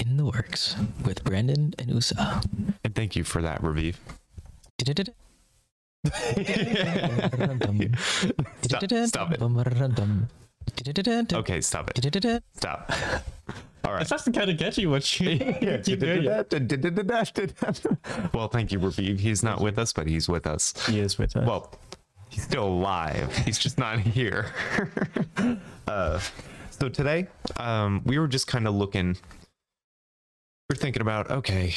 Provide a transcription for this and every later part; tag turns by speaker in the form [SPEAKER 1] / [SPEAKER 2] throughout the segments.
[SPEAKER 1] In the works with Brandon and Usa.
[SPEAKER 2] And thank you for that, Raviv. Stop, stop it. Okay, stop it. Stop. All right.
[SPEAKER 3] It's actually kind of catchy what you keep doing it.
[SPEAKER 2] well, thank you, Raviv. He's not with us, but he's with us.
[SPEAKER 3] He is with us.
[SPEAKER 2] Well, he's still alive. He's just not here. uh, so today, um, we were just kind of looking. We're thinking about okay,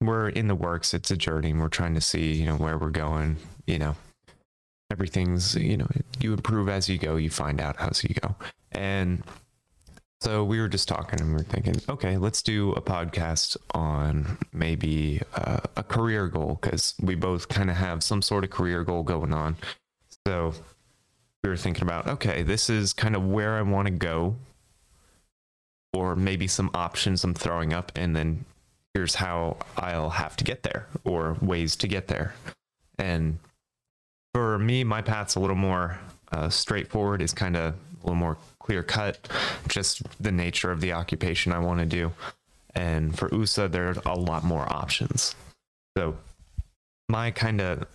[SPEAKER 2] we're in the works. It's a journey. We're trying to see, you know, where we're going. You know, everything's, you know, you improve as you go. You find out as you go, and so we were just talking and we were thinking, okay, let's do a podcast on maybe uh, a career goal because we both kind of have some sort of career goal going on. So we were thinking about, okay, this is kind of where I want to go, or maybe some options I'm throwing up, and then here's how I'll have to get there, or ways to get there. And for me, my path's a little more uh, straightforward, is kind of a little more clear cut, just the nature of the occupation I want to do. And for Usa, there's a lot more options. So my kind of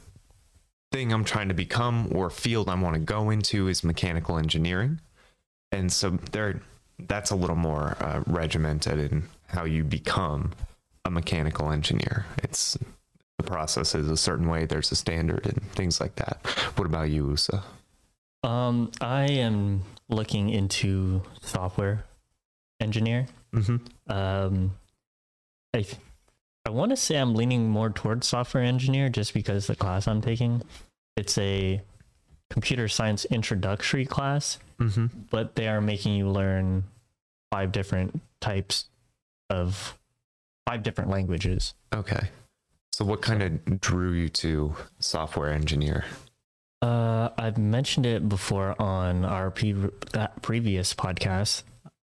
[SPEAKER 2] thing I'm trying to become or field I want to go into is mechanical engineering. And so there that's a little more uh, regimented in how you become a mechanical engineer. It's the process is a certain way, there's a standard and things like that. What about you, Usa?
[SPEAKER 3] Um, I am looking into software engineer.
[SPEAKER 2] Mm-hmm.
[SPEAKER 3] Um, I I want to say I'm leaning more towards software engineer just because the class I'm taking, it's a computer science introductory class,
[SPEAKER 2] Mm-hmm.
[SPEAKER 3] but they are making you learn five different types of five different languages.
[SPEAKER 2] Okay. So what kind of drew you to software engineer?
[SPEAKER 3] Uh, I've mentioned it before on our pre- that previous podcast.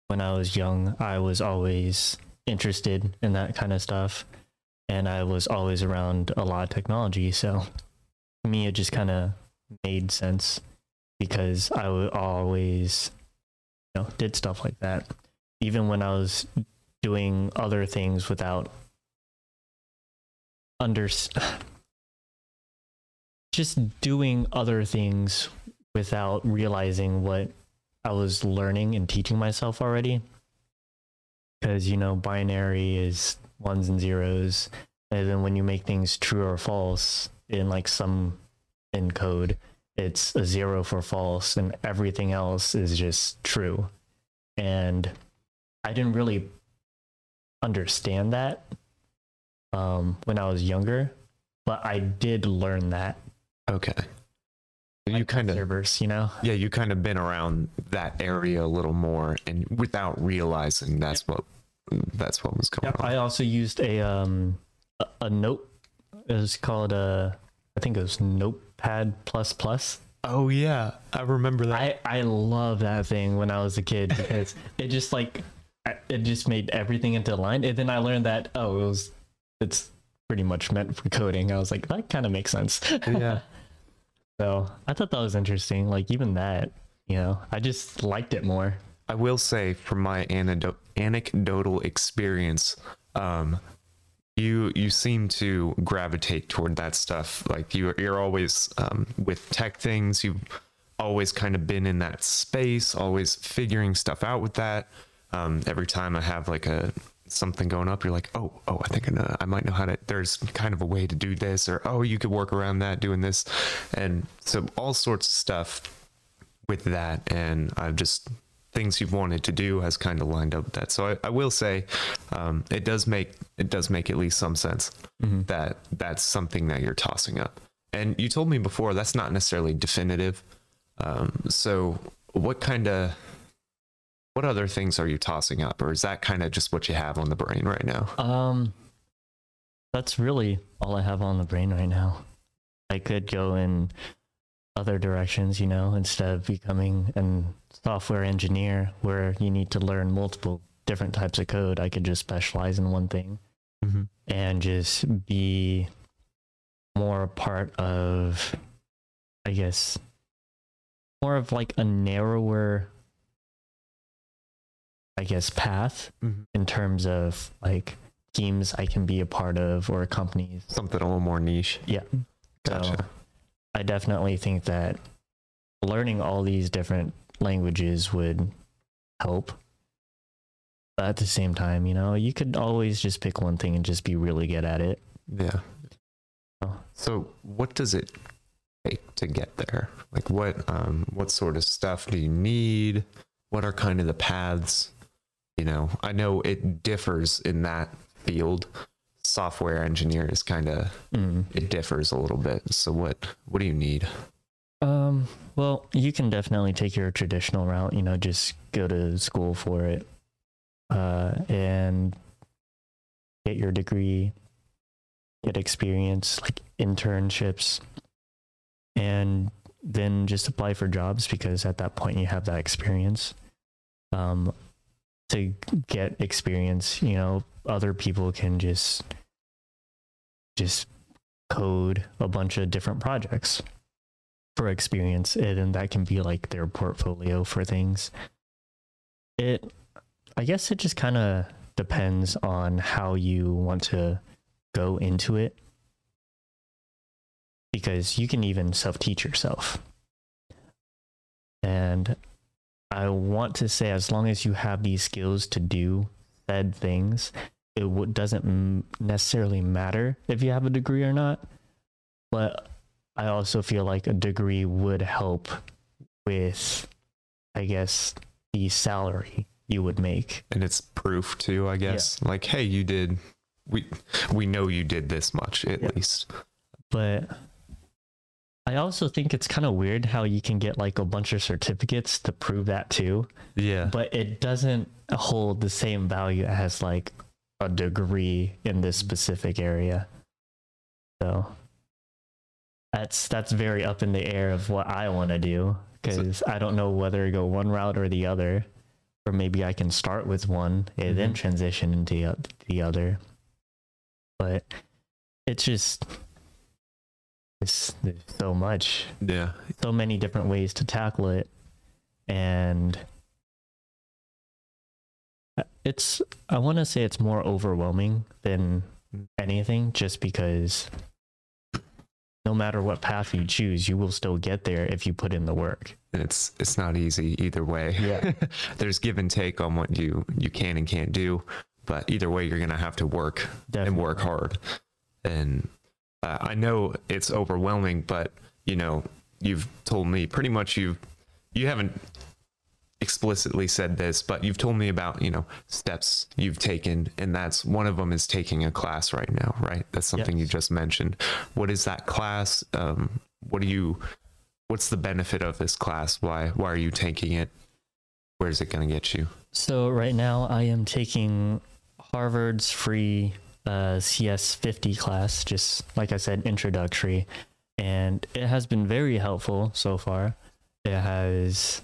[SPEAKER 3] When I was young, I was always interested in that kind of stuff, and I was always around a lot of technology. So, to me, it just kind of made sense because I would always, you know, did stuff like that, even when I was doing other things without under just doing other things without realizing what I was learning and teaching myself already. Because, you know, binary is ones and zeros. And then when you make things true or false in like some in code, it's a zero for false and everything else is just true. And I didn't really understand that um, when I was younger, but I did learn that
[SPEAKER 2] Okay. So you kind of
[SPEAKER 3] servers, you know?
[SPEAKER 2] yeah, you kind of been around that area a little more, and without realizing that's what that's what was going
[SPEAKER 3] Yep.
[SPEAKER 2] on.
[SPEAKER 3] I also used a um a, a note. It was called uh I think it was Notepad plus plus.
[SPEAKER 2] oh yeah, I remember that.
[SPEAKER 3] I I love that thing when I was a kid because it just like it just made everything into a line, and then I learned that oh it was it's pretty much meant for coding. I was like that kind of makes sense.
[SPEAKER 2] yeah.
[SPEAKER 3] so I thought that was interesting. Like even that, you know, I just liked it more.
[SPEAKER 2] I will say from my anecdo- anecdotal experience, um, you you seem to gravitate toward that stuff. Like you you're always um, with tech things. You've always kind of been in that space, always figuring stuff out with that. Um, every time I have like a something going up, you're like, oh, oh, I think I know, I might know how to. There's kind of a way to do this, or oh, you could work around that doing this, and so all sorts of stuff with that. And I've just things you've wanted to do has kind of lined up with that. So I, I will say, um, it does make it does make at least some sense that that's something that you're tossing up. And you told me before that's not necessarily definitive. Um, so what kind of what other things are you tossing up, or is that kind of just what you have on the brain right now?
[SPEAKER 3] Um, that's really all I have on the brain right now. I could go in other directions, you know, instead of becoming an software engineer where you need to learn multiple different types of code. I could just specialize in one thing
[SPEAKER 2] Mm-hmm.
[SPEAKER 3] and just be more a part of, I guess, more of like a narrower I guess, path
[SPEAKER 2] Mhm.
[SPEAKER 3] in terms of like teams I can be a part of or companies.
[SPEAKER 2] Something a little more niche.
[SPEAKER 3] Yeah. So I definitely think that learning all these different languages would help. But at the same time, you know, you could always just pick one thing and just be really good at it.
[SPEAKER 2] Yeah. So what does it take to get there? Like what um what sort of stuff do you need? What are kind of the paths? You know, I know it differs in that field. Software engineer is kind of
[SPEAKER 3] Mm.
[SPEAKER 2] it differs a little bit. So what what do you need?
[SPEAKER 3] Um, well, you can definitely take your traditional route, you know, just go to school for it uh, and get your degree, get experience, like internships, and then just apply for jobs because at that point you have that experience. Um, to get experience, you know, other people can just just code a bunch of different projects for experience and then that can be like their portfolio for things. It i guess it just kind of depends on how you want to go into it. Because you can even self-teach yourself. And i want to say as long as you have these skills to do said things it doesn't necessarily matter if you have a degree or not. But I also feel like a degree would help with, I guess, the salary you would make.
[SPEAKER 2] And it's proof too, I guess. Like, hey, you did we we know you did this much at
[SPEAKER 3] Yeah.
[SPEAKER 2] least.
[SPEAKER 3] But I also think it's kind of weird how you can get like a bunch of certificates to prove that too,
[SPEAKER 2] Yeah.
[SPEAKER 3] but it doesn't hold the same value as like a degree in this mm. specific area. So that's that's very up in the air of what I want to do because I don't know whether to go one route or the other, or maybe I can start with one and then
[SPEAKER 2] Mhm.
[SPEAKER 3] transition into the other. But it's just it's, there's so much
[SPEAKER 2] yeah.
[SPEAKER 3] so many different ways to tackle it and it's i want to say it's more overwhelming than anything just because no matter what path you choose you will still get there if you put in the work
[SPEAKER 2] And it's it's not easy either way.
[SPEAKER 3] Yeah.
[SPEAKER 2] There's give and take on what you you can and can't do, but either way you're going to have to work and work hard. And uh, I know it's overwhelming, but you know, you've told me pretty much you've you haven't explicitly said this, but you've told me about, you know, steps you've taken and that's one of them is taking a class right now, right? That's something you just mentioned. What is that class? Um what do you what's the benefit of this class? Why why are you taking it? Where's it going to get you?
[SPEAKER 3] so right now i am taking harvard's free uh, cs50 class just like i said introductory and it has been very helpful so far it has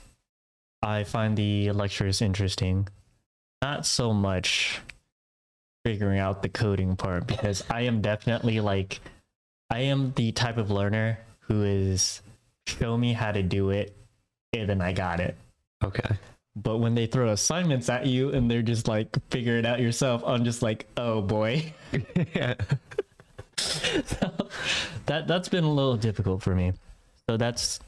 [SPEAKER 3] i find the lectures interesting not so much figuring out the coding part because i am definitely like i am the type of learner who is show me how to do it and then i got it
[SPEAKER 2] Okay.
[SPEAKER 3] but when they throw assignments at you and they're just like figure it out yourself i'm just like oh boy
[SPEAKER 2] yeah.
[SPEAKER 3] that that's been a little difficult for me so that's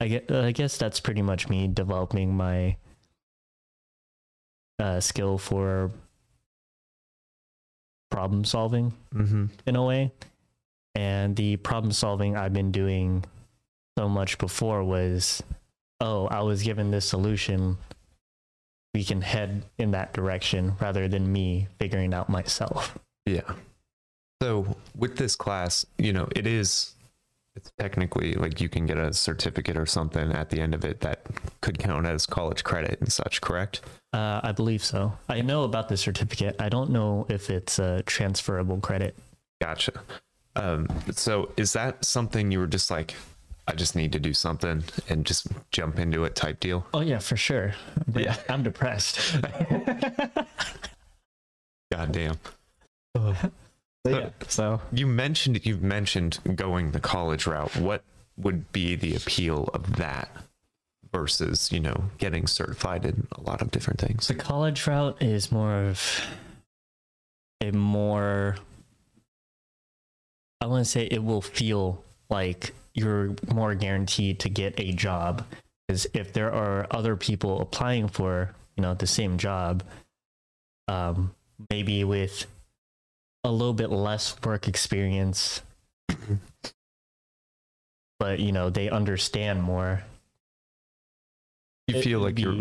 [SPEAKER 3] i get i guess that's pretty much me developing my uh, skill for problem solving
[SPEAKER 2] Mhm.
[SPEAKER 3] in a way and the problem solving i've been doing so much before was oh i was given this solution we can head in that direction rather than me figuring out myself
[SPEAKER 2] Yeah. So with this class, you know, it is it's technically like you can get a certificate or something at the end of it that could count as college credit and such, correct?
[SPEAKER 3] uh, i believe so i know about the certificate i don't know if it's a transferable credit
[SPEAKER 2] Gotcha. Um, so is that something you were just like, I just need to do something and just jump into it type deal?
[SPEAKER 3] oh yeah for sure But
[SPEAKER 2] Yeah.
[SPEAKER 3] i'm depressed
[SPEAKER 2] God damn.
[SPEAKER 3] But yeah so
[SPEAKER 2] You mentioned you've mentioned going the college route. What would be the appeal of that versus you know getting certified in a lot of different things.
[SPEAKER 3] The college route is more of a more I want to say it will feel like you're more guaranteed to get a job because if there are other people applying for you know the same job um maybe with a little bit less work experience but you know they understand more
[SPEAKER 2] You
[SPEAKER 3] it
[SPEAKER 2] feel like you're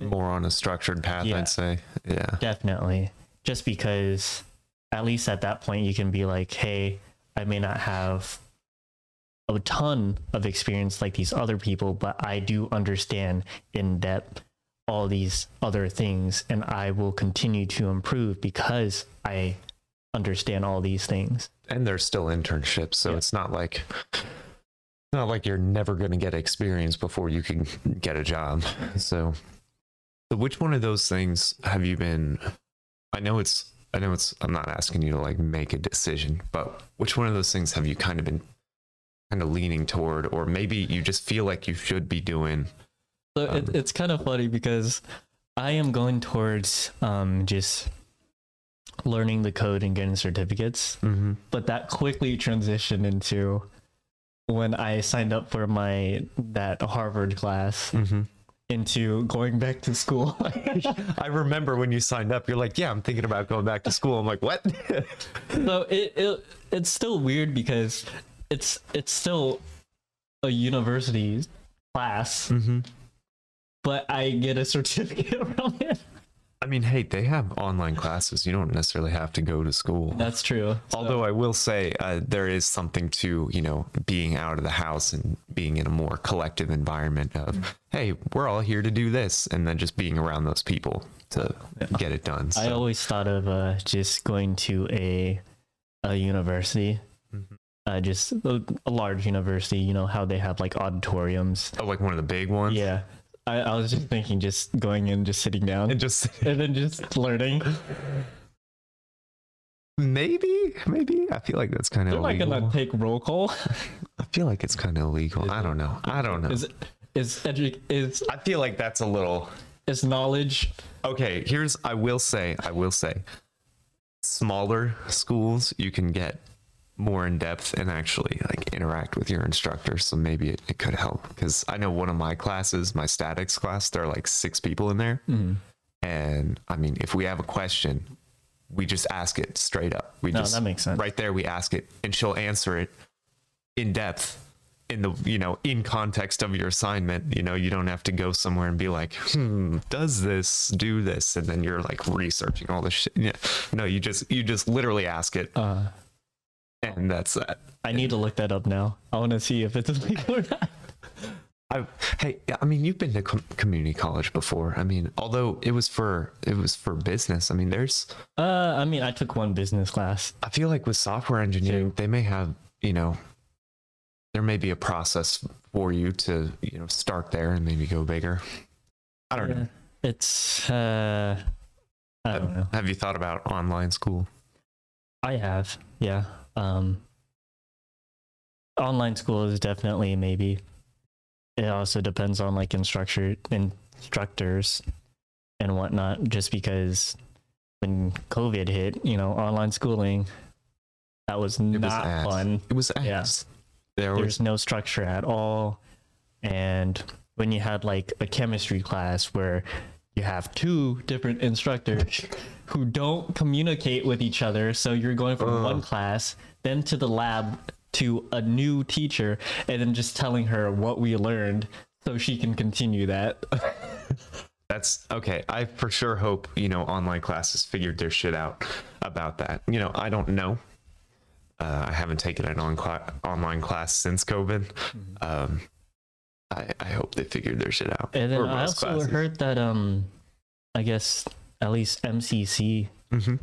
[SPEAKER 2] more on a structured path,
[SPEAKER 3] Yeah.
[SPEAKER 2] I'd say. Yeah.
[SPEAKER 3] Definitely. Just because at least at that point you can be like, hey, I may not have a ton of experience like these other people, but I do understand in depth all these other things and I will continue to improve because I understand all these things.
[SPEAKER 2] and there's still internships so
[SPEAKER 3] Yeah.
[SPEAKER 2] it's not like not like you're never going to get experience before you can get a job so so which one of those things have you been i know it's i know it's i'm not asking you to like make a decision but which one of those things have you kind of been kind of leaning toward or maybe you just feel like you should be doing
[SPEAKER 3] So
[SPEAKER 2] Um,
[SPEAKER 3] it, it's kind of funny because I am going towards um, just learning the code and getting certificates.
[SPEAKER 2] mm-hmm.
[SPEAKER 3] but that quickly transitioned into when I signed up for my that Harvard class
[SPEAKER 2] Mm-hmm.
[SPEAKER 3] into going back to school.
[SPEAKER 2] i remember when you signed up you're like yeah i'm thinking about going back to school i'm like what
[SPEAKER 3] so it, it it's still weird because it's it's still a university class,
[SPEAKER 2] mm-hmm.
[SPEAKER 3] but I get a certificate from it.
[SPEAKER 2] I mean, hey, they have online classes. You don't necessarily have to go to school.
[SPEAKER 3] That's true. So-
[SPEAKER 2] Although I will say uh, there is something to you know being out of the house and being in a more collective environment of hey, we're all here to do this, and then just being around those people to get it done.
[SPEAKER 3] I always thought of uh, just going to a a university,
[SPEAKER 2] Mhm.
[SPEAKER 3] uh, just a, a large university. You know how they have like auditoriums.
[SPEAKER 2] oh, like one of the big ones.
[SPEAKER 3] Yeah, I, I was just thinking, just going in, just sitting down,
[SPEAKER 2] and just
[SPEAKER 3] and then just learning.
[SPEAKER 2] maybe, maybe I feel like that's kind
[SPEAKER 3] They're
[SPEAKER 2] of
[SPEAKER 3] not
[SPEAKER 2] illegal.
[SPEAKER 3] gonna take roll call.
[SPEAKER 2] I feel like it's kind of illegal.
[SPEAKER 3] Is
[SPEAKER 2] I don't know. I don't know.
[SPEAKER 3] Is is edu- is
[SPEAKER 2] I feel like that's a little.
[SPEAKER 3] is knowledge?
[SPEAKER 2] Okay, here's I will say, I will say, smaller schools you can get more in depth and actually like interact with your instructor. So maybe it, it could help because I know one of my classes, my statics class, there are like six people in there,
[SPEAKER 3] Mm.
[SPEAKER 2] and I mean, if we have a question, we just ask it straight up. We
[SPEAKER 3] No,
[SPEAKER 2] just
[SPEAKER 3] that makes sense.
[SPEAKER 2] right there. We ask it, and she'll answer it in depth in the you know in context of your assignment you know you don't have to go somewhere and be like hmm does this do this and then you're like researching all this shit yeah. no you just you just literally ask it
[SPEAKER 3] Uh,
[SPEAKER 2] and that's that
[SPEAKER 3] I need to look that up now. I want to see if it's illegal or not.
[SPEAKER 2] I, hey i mean you've been to com- community college before i mean although it was for it was for business i mean there's
[SPEAKER 3] Uh, I mean, I took one business class.
[SPEAKER 2] i feel like with software engineering they may have you know there may be a process for you to you know start there and maybe go bigger i don't know
[SPEAKER 3] It's uh, I don't know.
[SPEAKER 2] Have you thought about online school?
[SPEAKER 3] I have, yeah. Um, online school is definitely maybe. It also depends on like instructor instructors and whatnot. Just because when COVID hit, you know, online schooling, that was
[SPEAKER 2] It was
[SPEAKER 3] not
[SPEAKER 2] ass.
[SPEAKER 3] fun.
[SPEAKER 2] It was
[SPEAKER 3] Yeah.
[SPEAKER 2] There was
[SPEAKER 3] There's no structure at all, and when you had like a chemistry class where you have two different instructors who don't communicate with each other. So you're going from
[SPEAKER 2] Ugh.
[SPEAKER 3] one class, then to the lab to a new teacher, and then just telling her what we learned so she can continue that.
[SPEAKER 2] that's okay. I for sure hope you know online classes figured their shit out about that. You know, I don't know. Uh, I haven't taken an on cla- online class since COVID. Um, I, I hope they figured their shit out.
[SPEAKER 3] And then I also
[SPEAKER 2] classes.
[SPEAKER 3] heard that, um, I guess at least MCC,
[SPEAKER 2] Mhm.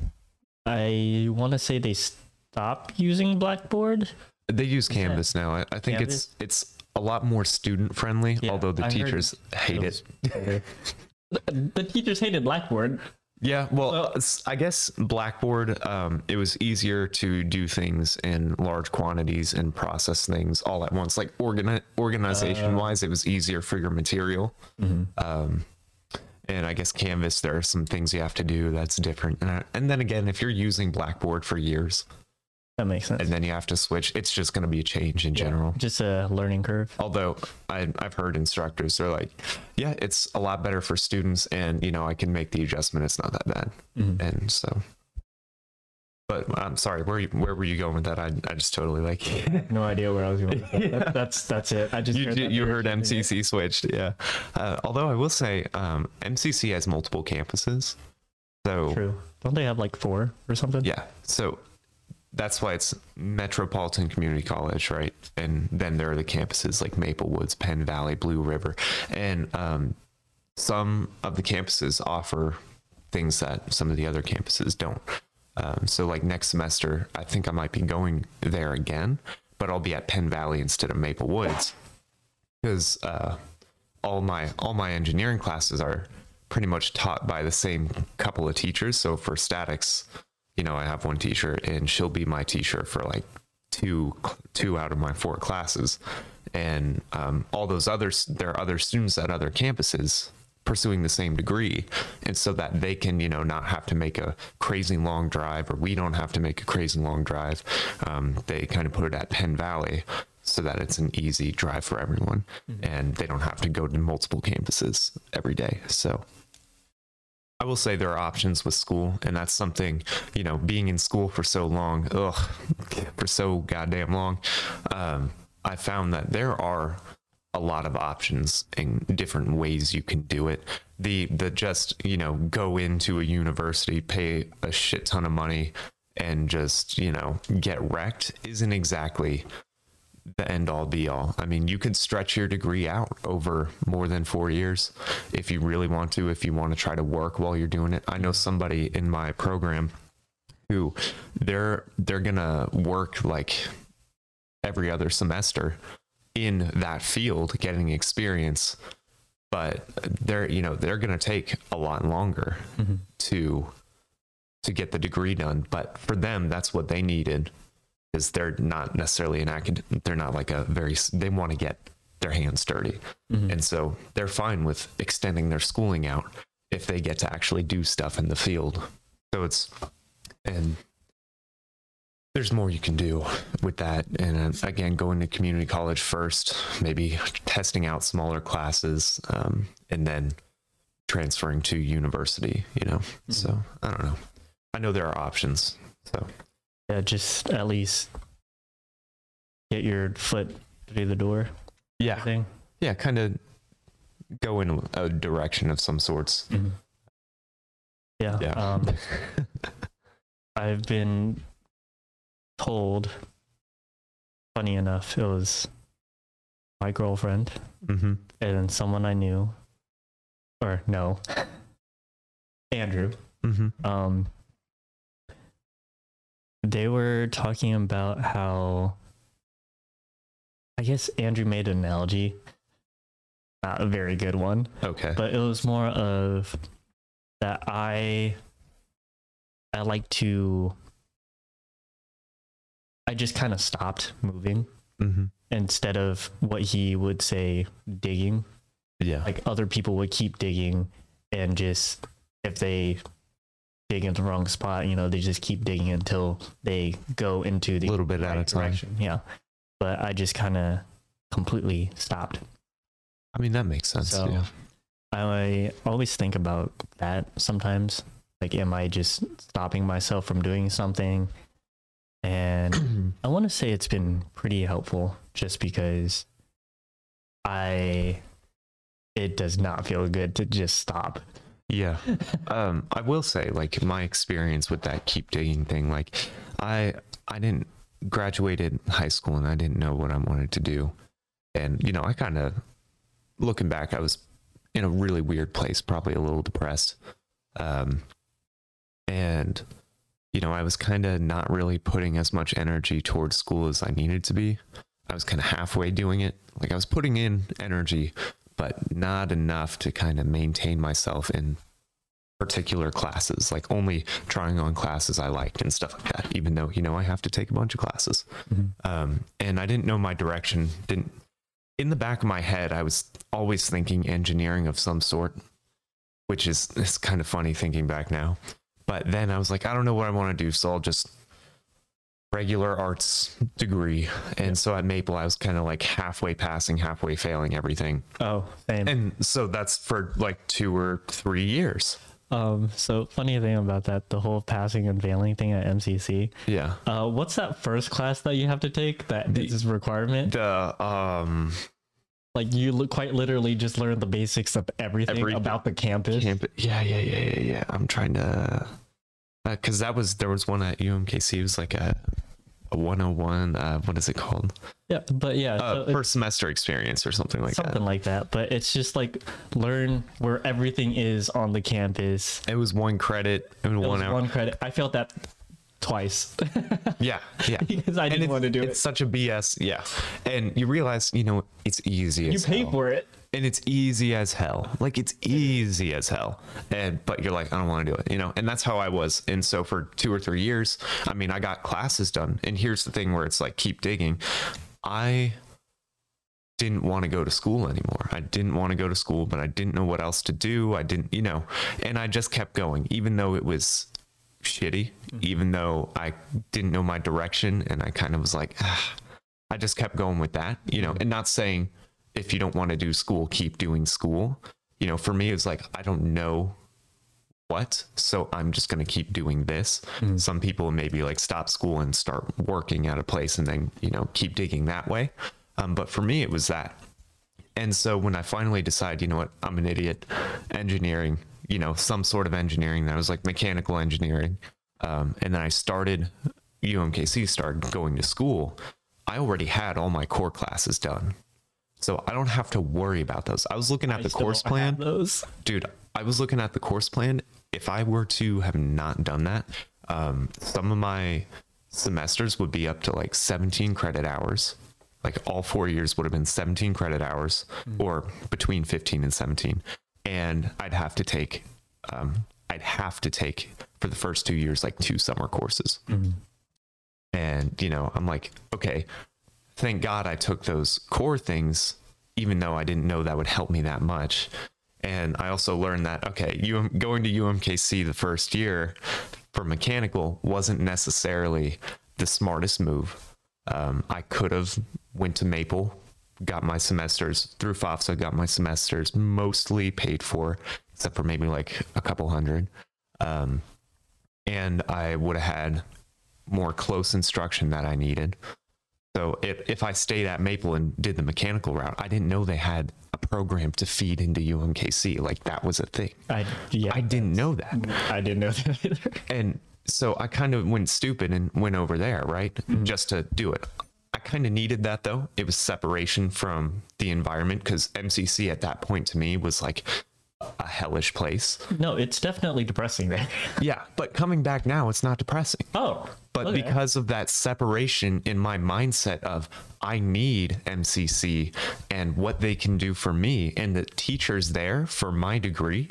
[SPEAKER 3] I want to say they stopped using Blackboard.
[SPEAKER 2] They use Canvas now. I, I think
[SPEAKER 3] Canvas?
[SPEAKER 2] it's it's a lot more student friendly.
[SPEAKER 3] Yeah,
[SPEAKER 2] although the
[SPEAKER 3] I
[SPEAKER 2] teachers hate it.
[SPEAKER 3] the, the teachers hated Blackboard.
[SPEAKER 2] Yeah, well, it's- I guess Blackboard, um, it was easier to do things in large quantities and process things all at once. Like organi- organization wise, it was easier for your material. Um, and I guess Canvas, there are some things you have to do that's different. And, I- and then again, if you're using Blackboard for years
[SPEAKER 3] That makes sense.
[SPEAKER 2] and then you have to switch, it's just going to be a change in general.
[SPEAKER 3] Just a learning curve.
[SPEAKER 2] Although I, I've heard instructors they're like, yeah, it's a lot better for students, and you know I can make the adjustment. It's not that bad,
[SPEAKER 3] Mhm.
[SPEAKER 2] and so. But I'm sorry, where where were you going with that? I, I just totally like
[SPEAKER 3] No idea where I was going. With that. That- that's that's it. I just
[SPEAKER 2] you
[SPEAKER 3] heard
[SPEAKER 2] you heard MCC switched, yeah. Uh, although I will say, um, MCC has multiple campuses, so
[SPEAKER 3] True. Don't they have like four or something?
[SPEAKER 2] yeah, so that's why it's Metropolitan Community College, right? And then there are the campuses like Maple Woods, Penn Valley, Blue River, and um, some of the campuses offer things that some of the other campuses don't. Um, so, like next semester, I think I might be going there again, but I'll be at Penn Valley instead of Maple Woods because uh, all my all my engineering classes are pretty much taught by the same couple of teachers. So for statics, you know, I have one teacher and she'll be my teacher for like two two out of my four classes, and um, all those others there are other students at other campuses pursuing the same degree. And so that they can you know not have to make a crazy long drive or we don't have to make a crazy long drive um, they kind of put it at penn valley so that it's an easy drive for everyone. And they don't have to go to multiple campuses every day. So I will say there are options with school, and that's something, you know, being in school for so long, ugh, for so goddamn long, um, I found that there are a lot of options and different ways you can do it. The the just, you know, go into a university, pay a shit ton of money and just, you know, get wrecked isn't exactly the end all be all. I mean, you could stretch your degree out over more than four years if you really want to, if you want to try to work while you're doing it. I know somebody in my program who they're they're gonna work like every other semester in that field getting experience but they're you know they're gonna take a lot longer
[SPEAKER 3] Mhm.
[SPEAKER 2] to to get the degree done but for them that's what they needed is they're not necessarily an acad they're not like a very they want to get their hands dirty
[SPEAKER 3] Mhm.
[SPEAKER 2] and so they're fine with extending their schooling out if they get to actually do stuff in the field so it's and there's more you can do with that. And uh, again going to community college first maybe testing out smaller classes um, and then transferring to university you know? So i don't know. I know there are options so.
[SPEAKER 3] Yeah, just at least get your foot through the door.
[SPEAKER 2] yeah.
[SPEAKER 3] Thing.
[SPEAKER 2] yeah kind of go in a direction of some sorts.
[SPEAKER 3] Yeah.
[SPEAKER 2] yeah.
[SPEAKER 3] Um, I've been told. Funny enough, it was my girlfriend
[SPEAKER 2] hmm
[SPEAKER 3] and someone I knew, or no, Andrew.
[SPEAKER 2] hmm
[SPEAKER 3] um they were talking about how I guess Andrew made an analogy. Not a very good one,
[SPEAKER 2] okay
[SPEAKER 3] but it was more of that I I like to I just kind of stopped moving
[SPEAKER 2] hmm
[SPEAKER 3] instead of what he would say digging.
[SPEAKER 2] Yeah.
[SPEAKER 3] Like other people would keep digging and just if they dig in the wrong spot you know they just keep digging until they go into the
[SPEAKER 2] little bit at a
[SPEAKER 3] right
[SPEAKER 2] time.
[SPEAKER 3] direction. Yeah. But i just kind of completely stopped.
[SPEAKER 2] I mean that makes sense
[SPEAKER 3] So-
[SPEAKER 2] yeah.
[SPEAKER 3] I always think about that sometimes. Like am i just stopping myself from doing something and i want to say it's been pretty helpful just because i it does not feel good to just stop
[SPEAKER 2] Yeah. um, I will say, like, my experience with that keep digging thing, like, I I didn't graduated high school and I didn't know what I wanted to do. And, you know, I kind of looking back, I was in a really weird place, probably a little depressed. Um, and, you know, I was kind of not really putting as much energy towards school as I needed to be. I was kind of halfway doing it. Like I was putting in energy, but not enough to kind of maintain myself in particular classes, like only trying on classes I liked and stuff like that, even though, you know, I have to take a bunch of classes. Um, and I didn't know my direction. Didn't, in the back of my head, I was always thinking engineering of some sort, which is, it's kind of funny thinking back now. But then I was like, I don't know what I want to do. So I'll just regular arts degree. And so at Maple, I was kind of like halfway passing, halfway failing everything.
[SPEAKER 3] Oh, same.
[SPEAKER 2] And so that's for like two or three years.
[SPEAKER 3] Um, so funny thing about that, the whole passing and failing thing at MCC.
[SPEAKER 2] Yeah.
[SPEAKER 3] Uh, what's that first class that you have to take that is requirement?
[SPEAKER 2] The, um,
[SPEAKER 3] Like you look quite literally just learn the basics of everything
[SPEAKER 2] Everything.
[SPEAKER 3] about the campus.
[SPEAKER 2] camp. Yeah, yeah, yeah, yeah, yeah. I'm trying to, because that was, there was one at UMKC. It was like a, a 101, uh, what is it called?
[SPEAKER 3] Yeah, but yeah, so
[SPEAKER 2] Uh,
[SPEAKER 3] it's
[SPEAKER 2] first semester experience or something like
[SPEAKER 3] something
[SPEAKER 2] that.
[SPEAKER 3] Something like that. But it's just like learn where everything is on the campus.
[SPEAKER 2] It was one credit and
[SPEAKER 3] It
[SPEAKER 2] one
[SPEAKER 3] was
[SPEAKER 2] hour.
[SPEAKER 3] one credit. I felt that twice
[SPEAKER 2] Yeah, yeah.
[SPEAKER 3] because I didn't want to do
[SPEAKER 2] It's
[SPEAKER 3] it.
[SPEAKER 2] It's such a BS. Yeah. And you realize, you know, it's easy
[SPEAKER 3] You pay
[SPEAKER 2] hell.
[SPEAKER 3] for it.
[SPEAKER 2] and it's easy as hell. Like it's easy as hell. And but you're like, I don't want to do it, you know. And that's how I was. And so for two or three years, I mean, I got classes done. And here's the thing where it's like keep digging. I didn't want to go to school anymore. I didn't want to go to school, but I didn't know what else to do. I didn't, you know, and I just kept going, even though it was shitty, even though I didn't know my direction. And I kind of was like, ah, I just kept going with that, you know, and not saying if you don't want to do school, keep doing school. You know, for me, it was like, I don't know what, so I'm just going to keep doing this. Some people maybe like stop school and start working at a place and then, you know, keep digging that way. Um, but for me, it was that. And so when I finally decided, you know what, I'm an idiot, engineering, you know, some sort of engineering, that was like mechanical engineering. Um, and then I started, UMKC started going to school. I already had all my core classes done. So I don't have to worry about those. I was looking at
[SPEAKER 3] I
[SPEAKER 2] the course plan.
[SPEAKER 3] Those.
[SPEAKER 2] Dude, I was looking at the course plan. If I were to have not done that, um, some of my semesters would be up to like 17 credit hours. Like all four years would have been 17 credit hours or between 15 and 17. And I'd have to take, um, I'd have to take for the first two years, like two summer courses. And, you know, I'm like, okay, thank God I took those core things, even though I didn't know that would help me that much. And I also learned that, okay, UM, going to UMKC the first year for mechanical wasn't necessarily the smartest move. Um, I could have went to Maple, got my semesters through FAFSA, got my semesters mostly paid for, except for maybe like a couple hundred. Um, and I would have had more close instruction that I needed. So if, if I stayed at Maple and did the mechanical route, I didn't know they had a program to feed into UMKC. Like that was a thing.
[SPEAKER 3] I yeah.
[SPEAKER 2] I didn't know that.
[SPEAKER 3] I didn't know that either.
[SPEAKER 2] And so I kind of went stupid and went over there, right? Just to do it. I kind of needed that though. It was separation from the environment because MCC at that point to me was like a hellish place.
[SPEAKER 3] No, it's definitely depressing there.
[SPEAKER 2] Yeah. But coming back now, it's not depressing.
[SPEAKER 3] Oh,
[SPEAKER 2] But
[SPEAKER 3] okay.
[SPEAKER 2] because of that separation in my mindset of I need MCC and what they can do for me, and the teachers there for my degree,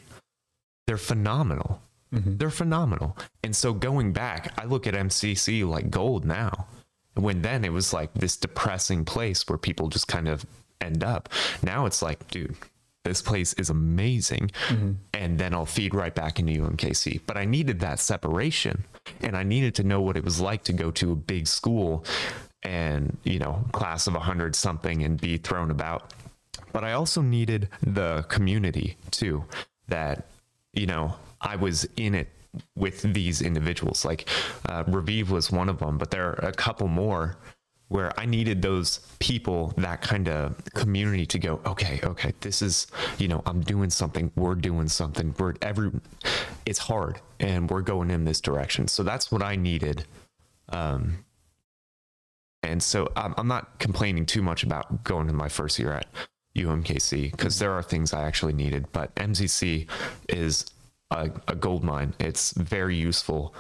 [SPEAKER 2] they're phenomenal. Mm-hmm. They're phenomenal. And so going back, I look at MCC like gold now. When then it was like this depressing place where people just kind of end up. Now it's like, dude, this place is amazing. Mm-hmm. And then I'll feed right back into UMKC. But I needed that separation and I needed to know what it was like to go to a big school and, you know, class of 100 something and be thrown about. But I also needed the community too, that, you know, I was in it with these individuals. Like uh, Raviv was one of them, but there are a couple more where I needed those people, that kind of community to go, okay, okay, this is, you know, I'm doing something, we're doing something, we're every, it's hard and we're going in this direction. So that's what I needed. Um, and so I'm, I'm not complaining too much about going to my first year at UMKC because there are things I actually needed, but MCC is a, a gold mine. It's very useful.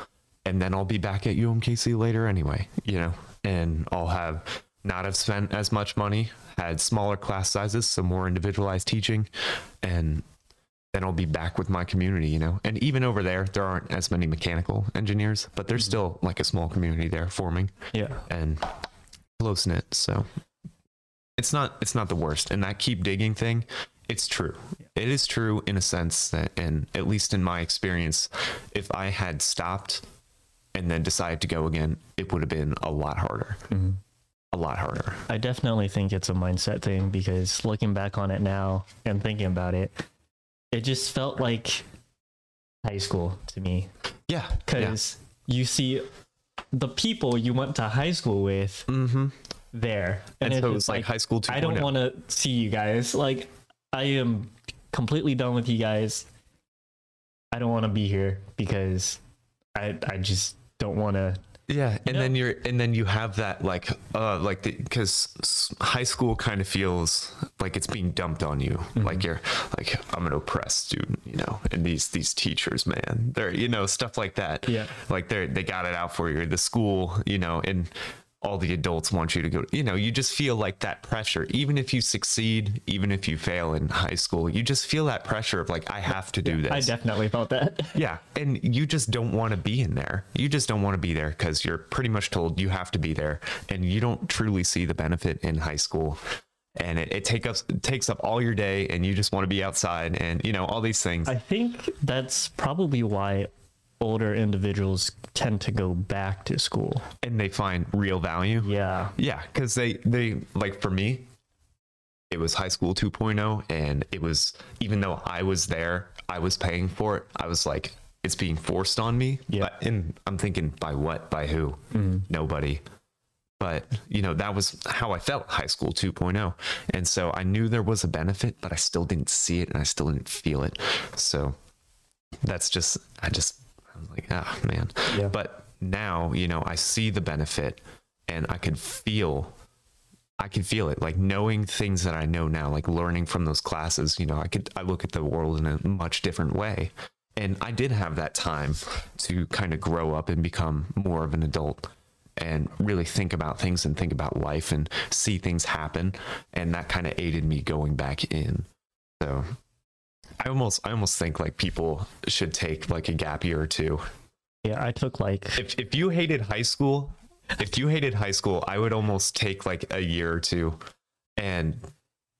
[SPEAKER 2] And then I'll be back at UMKC later anyway, you know, and I'll have not have spent as much money, had smaller class sizes, so more individualized teaching. And then I'll be back with my community, you know. And even over there, there aren't as many mechanical engineers, but there's mm-hmm. still like a small community there forming
[SPEAKER 3] Yeah.
[SPEAKER 2] and close knit. So it's not it's not the worst. And that keep digging thing, it's true. It is true in a sense that, and at least in my experience, if I had stopped and then decided to go again, it would have been a lot harder.
[SPEAKER 3] Mhm.
[SPEAKER 2] A lot harder.
[SPEAKER 3] I definitely think it's a mindset thing because looking back on it now and thinking about it, it just felt like high school to me.
[SPEAKER 2] Yeah.
[SPEAKER 3] Because you see the people you went to high school with
[SPEAKER 2] Mm-hmm.
[SPEAKER 3] there.
[SPEAKER 2] And,
[SPEAKER 3] it's
[SPEAKER 2] so it was like, high school oh. 2.0.
[SPEAKER 3] I don't want to see you guys. Like, I am completely done with you guys. I don't want to be here because I I just don't want to.
[SPEAKER 2] Yeah, and
[SPEAKER 3] know?
[SPEAKER 2] then you're and then you have that like uh like because high school kind of feels like it's being dumped on you. Like you're like I'm an oppressed student, you know. And these these teachers, man, they're you know stuff like that.
[SPEAKER 3] Yeah.
[SPEAKER 2] like they're they got it out for you. The school, you know, and all the adults want you to go. You know, you just feel like that pressure. Even if you succeed, even if you fail in high school, you just feel that pressure of like I have to do this.
[SPEAKER 3] I definitely felt that.
[SPEAKER 2] Yeah, and you just don't want to be in there. You just don't want to be there because you're pretty much told you have to be there, and you don't truly see the benefit in high school. And it, it take us it takes up all your day, and you just want to be outside, and you know all these things.
[SPEAKER 3] I think that's probably why older individuals tend to go back to school.
[SPEAKER 2] and they find real value.
[SPEAKER 3] Yeah.
[SPEAKER 2] Yeah, because they they like for me, it was high school 2.0, and it was even though I was there, I was paying for it. I was like, it's being forced on me.
[SPEAKER 3] Yeah.
[SPEAKER 2] But- and I'm thinking, by what? By who? Mm-hmm. Nobody. But you know that was how I felt high school 2.0, and so I knew there was a benefit, but I still didn't see it, and I still didn't feel it. So that's just I just I was like, ah man.
[SPEAKER 3] Yeah.
[SPEAKER 2] But now, you know, I see the benefit and I could feel I could feel it like knowing things that I know now, like learning from those classes, you know, I could I look at the world in a much different way. And I did have that time to kind of grow up and become more of an adult and really think about things and think about life and see things happen and that kind of aided me going back in. So I almost I almost think like people should take like a gap year or two
[SPEAKER 3] Yeah. I took like,
[SPEAKER 2] if if you hated high school, if you hated high school, I would almost take like a year or two and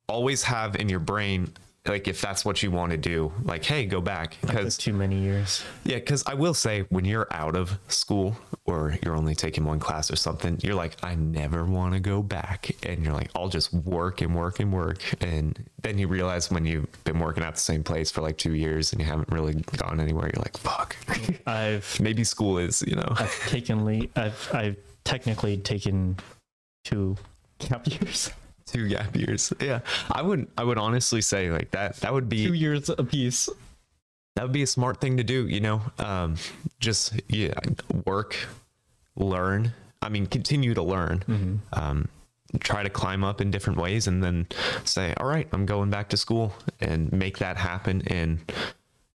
[SPEAKER 2] always have in your brain like if that's what you want to do, like hey, go back because
[SPEAKER 3] too many years.
[SPEAKER 2] yeah, because I will say when you're out of school or you're only taking one class or something, you're like, I never want to go back. And you're like, I'll just work and work and work. And then you realize when you've been working at the same place for like two years and you haven't really gone anywhere, you're like, fuck.
[SPEAKER 3] I've
[SPEAKER 2] Maybe school is, you know.
[SPEAKER 3] I've taken le- I've I've technically taken two gap years.
[SPEAKER 2] Two gap years. Yeah. I would I would honestly say like that that would be Two
[SPEAKER 3] years apiece.
[SPEAKER 2] that would be a smart thing to do, you know. Um just yeah, work, learn. I mean, continue to learn. Um try to climb up in different ways and then say, "All right, I'm going back to school." And make that happen and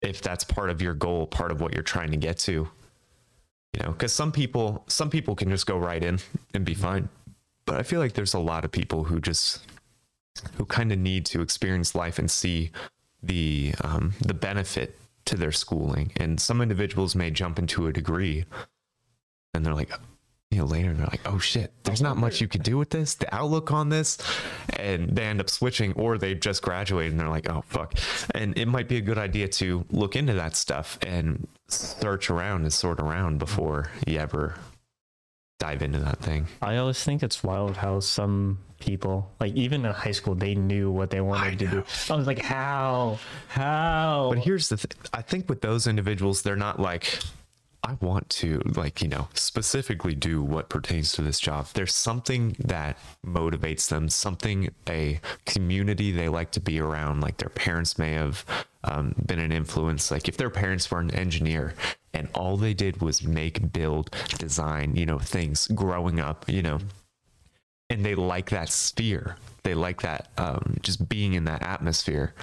[SPEAKER 2] if that's part of your goal, part of what you're trying to get to, you know, cuz some people some people can just go right in and be fine. But I feel like there's a lot of people who just who kind of need to experience life and see the um, the benefit to their schooling. And some individuals may jump into a degree, and they're like, you know, later they're like, oh shit, there's not much you could do with this. The outlook on this, and they end up switching, or they just graduated and they're like, oh fuck. And it might be a good idea to look into that stuff and search around and sort around before you ever dive into that thing.
[SPEAKER 3] I always think it's wild how some people, like even in high school, they knew what they wanted to do. I was like, how? How?
[SPEAKER 2] But here's the thing. I think with those individuals, they're not like, I want to, like, you know, specifically do what pertains to this job. There's something that motivates them, something, a community they like to be around. Like their parents may have um, been an influence. Like if their parents were an engineer and all they did was make, build, design, you know, things growing up, you know, and they like that sphere, they like that, um, just being in that atmosphere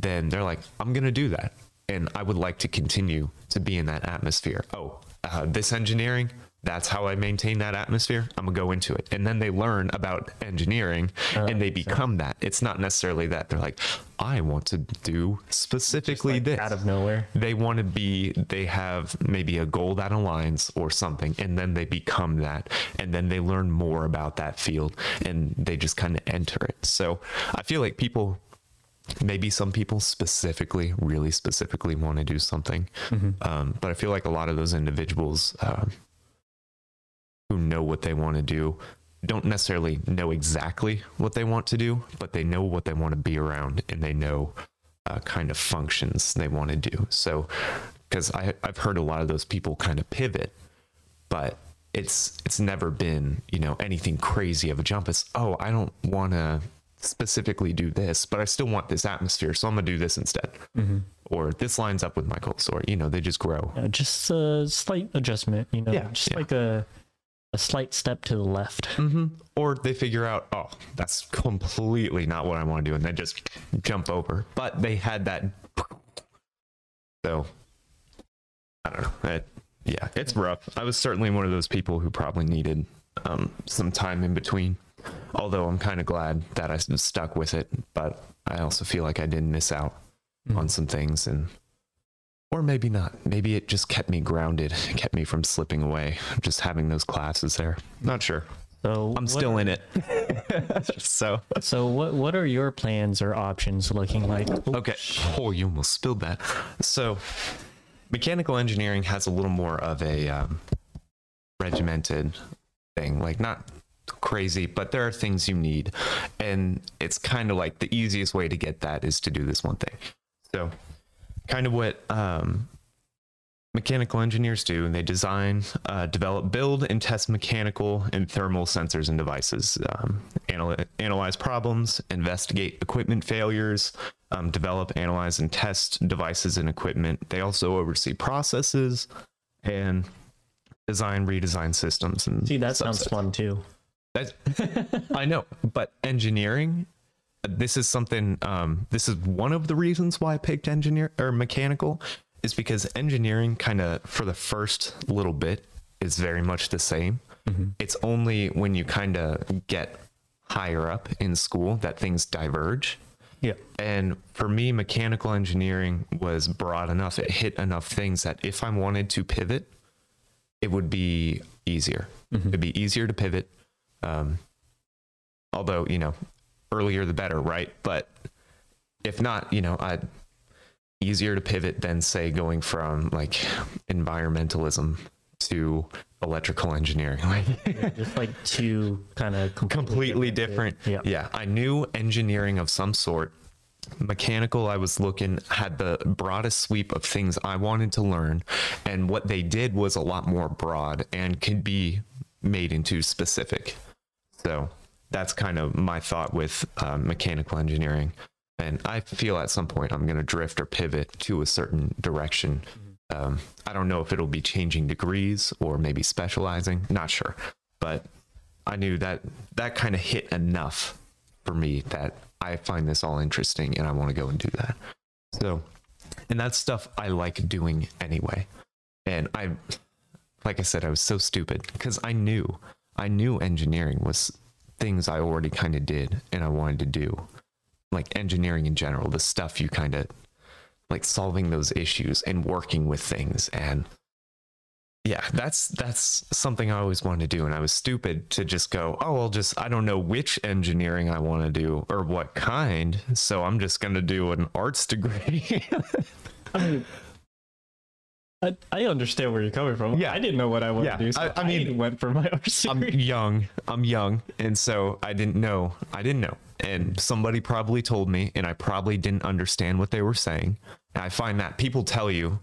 [SPEAKER 2] then they're like, I'm going to do that. And I would like to continue to be in that atmosphere. Oh, uh, this engineering, that's how I maintain that atmosphere. I'm gonna go into it, and then they learn about engineering,
[SPEAKER 3] Uh,
[SPEAKER 2] and they become that. It's not necessarily that they're like, I want to do specifically
[SPEAKER 3] Like,
[SPEAKER 2] this.
[SPEAKER 3] out of nowhere.
[SPEAKER 2] they want to be. They have maybe a goal that aligns or something, and then they become that, and then they learn more about that field, and they just kind of enter it. So I feel like people. Maybe some people specifically, really specifically, want to do something, um, but I feel like a lot of those individuals um, who know what they want to do don't necessarily know exactly what they want to do, but they know what they want to be around and they know uh, kind of functions they want to do. So, because I've heard a lot of those people kind of pivot, but it's it's never been you know anything crazy of a jump. It's oh I don't want to specifically do this, but I still want this atmosphere, so I'm gonna do this instead. Or this lines up with my goals, or you know they just grow.
[SPEAKER 3] Yeah, just a slight adjustment, you know,
[SPEAKER 2] Yeah,
[SPEAKER 3] just
[SPEAKER 2] yeah.
[SPEAKER 3] like a a slight step to the left.
[SPEAKER 2] hmm Or they figure out, oh, that's completely not what I want to do, and then just jump over. But they had that. So, I don't know. It, yeah, it's rough. I was certainly one of those people who probably needed um, some time in between. Although I'm kind of glad that I stuck with it, but I also feel like I didn't miss out on some things, and or maybe not. Maybe it just kept me grounded, kept me from slipping away. Just having those classes there. Not sure.
[SPEAKER 3] So
[SPEAKER 2] I'm still in it. so
[SPEAKER 3] So what what are your plans or options looking like?
[SPEAKER 2] Okay. Oh, you almost spilled that. So mechanical engineering has a little more of a um, regimented thing. Like not crazy, but there are things you need, and it's kind of like the easiest way to get that is to do this one thing. So kind of what um, mechanical engineers do and they design uh, develop build and test mechanical and thermal sensors and devices um, anal- analyze problems investigate equipment failures um, develop analyze and test devices and equipment they also oversee processes and design redesign systems and
[SPEAKER 3] See, that sounds fun too.
[SPEAKER 2] That's, I know, but engineering, this is something. Um, this is one of the reasons why I picked engineer or mechanical, is because engineering kind of for the first little bit is very much the same. It's only when you kind of get higher up in school that things diverge.
[SPEAKER 3] Yeah.
[SPEAKER 2] And for me, mechanical engineering was broad enough. It hit enough things that if I wanted to pivot, it would be easier. It'd be easier to pivot. Um, although, you know, earlier the better, right? But if not, you know, I'd easier to pivot than say going from like environmentalism to electrical engineering. Like
[SPEAKER 3] Just like two kind of
[SPEAKER 2] completely different.
[SPEAKER 3] Yeah.
[SPEAKER 2] Yeah. I knew engineering of some sort. Mechanical, I was looking, had the broadest sweep of things I wanted to learn. And what they did was a lot more broad and could be made into specific. So that's kind of my thought with um, mechanical engineering. And I feel at some point I'm going to drift or pivot to a certain direction. Um, I don't know if it'll be changing degrees or maybe specializing. Not sure. But I knew that that kind of hit enough for me that I find this all interesting and I want to go and do that. So, and that's stuff I like doing anyway. And I, like I said, I was so stupid because I knew, I knew engineering was things I already kind of did and I wanted to do. Like engineering in general, the stuff you kind of like solving those issues and working with things and yeah that's that's something i always wanted to do and i was stupid to just go oh i'll just i don't know which engineering i want to do or what kind so i'm just going to do an arts degree
[SPEAKER 3] I mean, I, I understand where you're coming from.
[SPEAKER 2] Yeah.
[SPEAKER 3] I didn't know what I wanted
[SPEAKER 2] Yeah,
[SPEAKER 3] to do. So
[SPEAKER 2] I-
[SPEAKER 3] I,
[SPEAKER 2] I mean,
[SPEAKER 3] went for my arts
[SPEAKER 2] i'm young. I'm young. And so i didn't know. I didn't know. And somebody probably told me and i probably didn't understand what they were saying. And i find that people tell you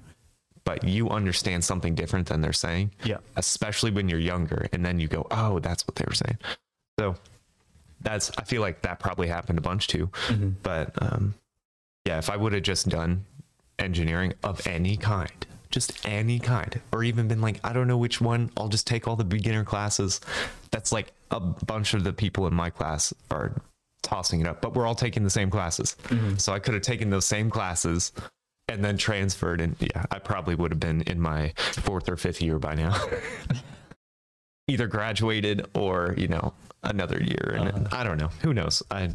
[SPEAKER 2] but you understand something different than they're saying
[SPEAKER 3] Yeah.
[SPEAKER 2] especially when you're younger. And then you go oh that's what they were saying. So that's i feel like that probably happened a bunch too. But um yeah if i would have just done engineering of any kind just any kind or even been like i don't know which one i'll just take all the beginner classes. That's like a bunch of the people in my class are tossing it up but we're all taking the same classes. So i could have taken those same classes and then transferred and yeah i probably would have been in my fourth or fifth year by now. Either graduated or you know another year and
[SPEAKER 3] Uh-huh.
[SPEAKER 2] i don't know who knows? I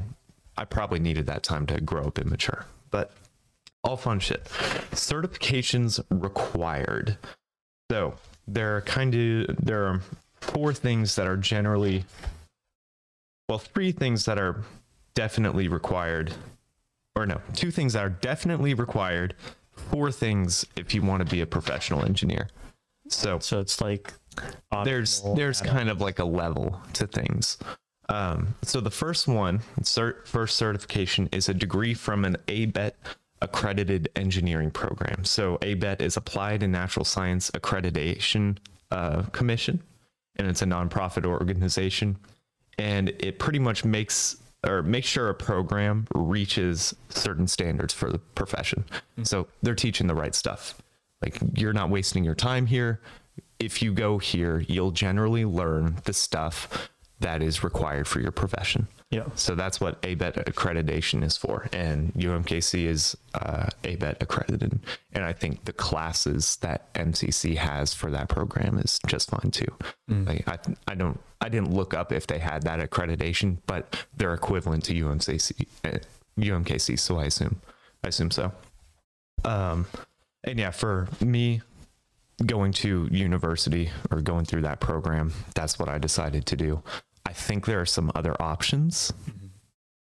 [SPEAKER 2] i probably needed that time to grow up and mature but all fun shit. Certifications required. So there are kind of there are four things that are generally well three things that are definitely required or no two things that are definitely required four things if you want to be a professional engineer. So
[SPEAKER 3] So it's like
[SPEAKER 2] there's there's kind of like a level to things. Um, so the first one, cert, first certification is a degree from an ABET accredited engineering program. So ABET is Applied and Natural Science Accreditation uh, Commission, and it's a nonprofit organization, and it pretty much makes or makes sure a program reaches certain standards for the profession. So they're teaching the right stuff. Like you're not wasting your time here. If you go here, you'll generally learn the stuff that is required for your profession.
[SPEAKER 3] Yeah.
[SPEAKER 2] So that's what ABET accreditation is for. And UMKC is uh, ABET accredited. And I think the classes that MCC has for that program is just fine too. Like I, I don't, I didn't look up if they had that accreditation, but they're equivalent to UMCC, uh, UMKC. So I assume, I assume so. Um, and yeah, for me, going to university or going through that program, that's what I decided to do. I think there are some other options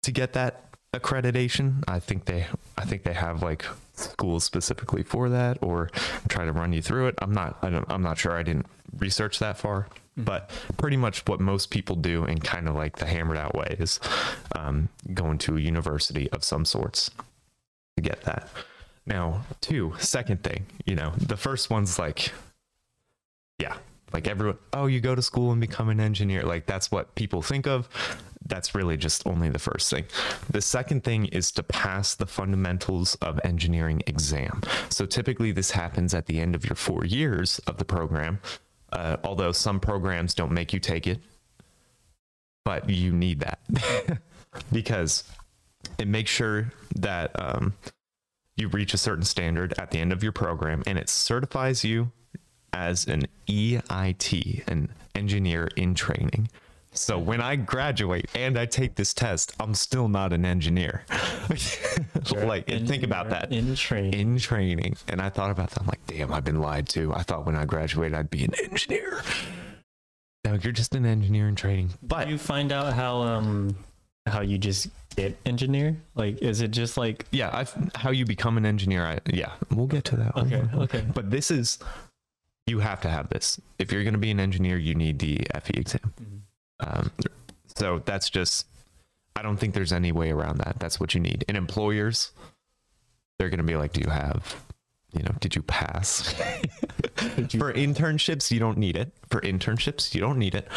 [SPEAKER 2] to get that accreditation. I think they I think they have like schools specifically for that or try to run you through it. I'm not I don't I'm not sure. I didn't research that far. But pretty much what most people do in kind of like the hammered out way is um, going to a university of some sorts to get that. Now, two, second thing, you know, the first one's like, yeah, like everyone, oh, you go to school and become an engineer. Like that's what people think of. That's really just only the first thing. The second thing is to pass the fundamentals of engineering exam. So typically this happens at the end of your four years of the program, uh, although some programs don't make you take it, but you need that because it makes sure that um, you reach a certain standard at the end of your program and it certifies you as an EIT, an engineer in training. So when I graduate and I take this test, I'm still not an engineer. like, think about that.
[SPEAKER 3] In training.
[SPEAKER 2] In training. And I thought about that. I'm like, damn, I've been lied to. I thought when I graduated, I'd be an engineer. No, you're just an engineer in training. But
[SPEAKER 3] you find out how um how you just get engineer? Like, is it just like
[SPEAKER 2] yeah, I've, how you become an engineer. I, yeah, we'll get to that.
[SPEAKER 3] okay, okay,
[SPEAKER 2] But this is, you have to have this. If you're going to be an engineer, you need the FE exam. Um, so that's just, I don't think there's any way around that. That's what you need. And employers, they're going to be like, do you have, you know, did you pass? For internships, you don't need it. For internships, you don't need it.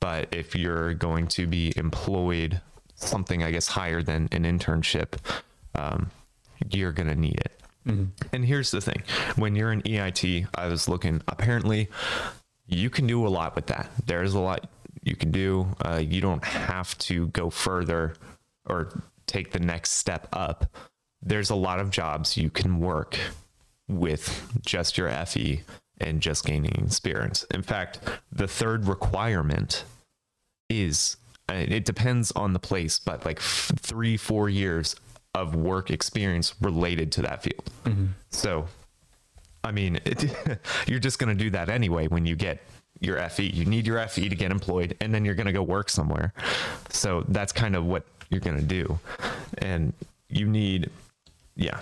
[SPEAKER 2] But if you're going to be employed something, I guess, higher than an internship, um, you're going to need it. And here's the thing when you're an EIT, I was looking, apparently, you can do a lot with that. There's a lot you can do. Uh, you don't have to go further or take the next step up. There's a lot of jobs you can work with just your FE and just gaining experience. In fact, the third requirement is uh, it depends on the place, but like f- three, four years of work experience related to that field. Mm-hmm. So, I mean, it, you're just going to do that anyway when you get your FE. You need your FE to get employed, and then you're going to go work somewhere. So that's kind of what you're going to do. And you need, yeah.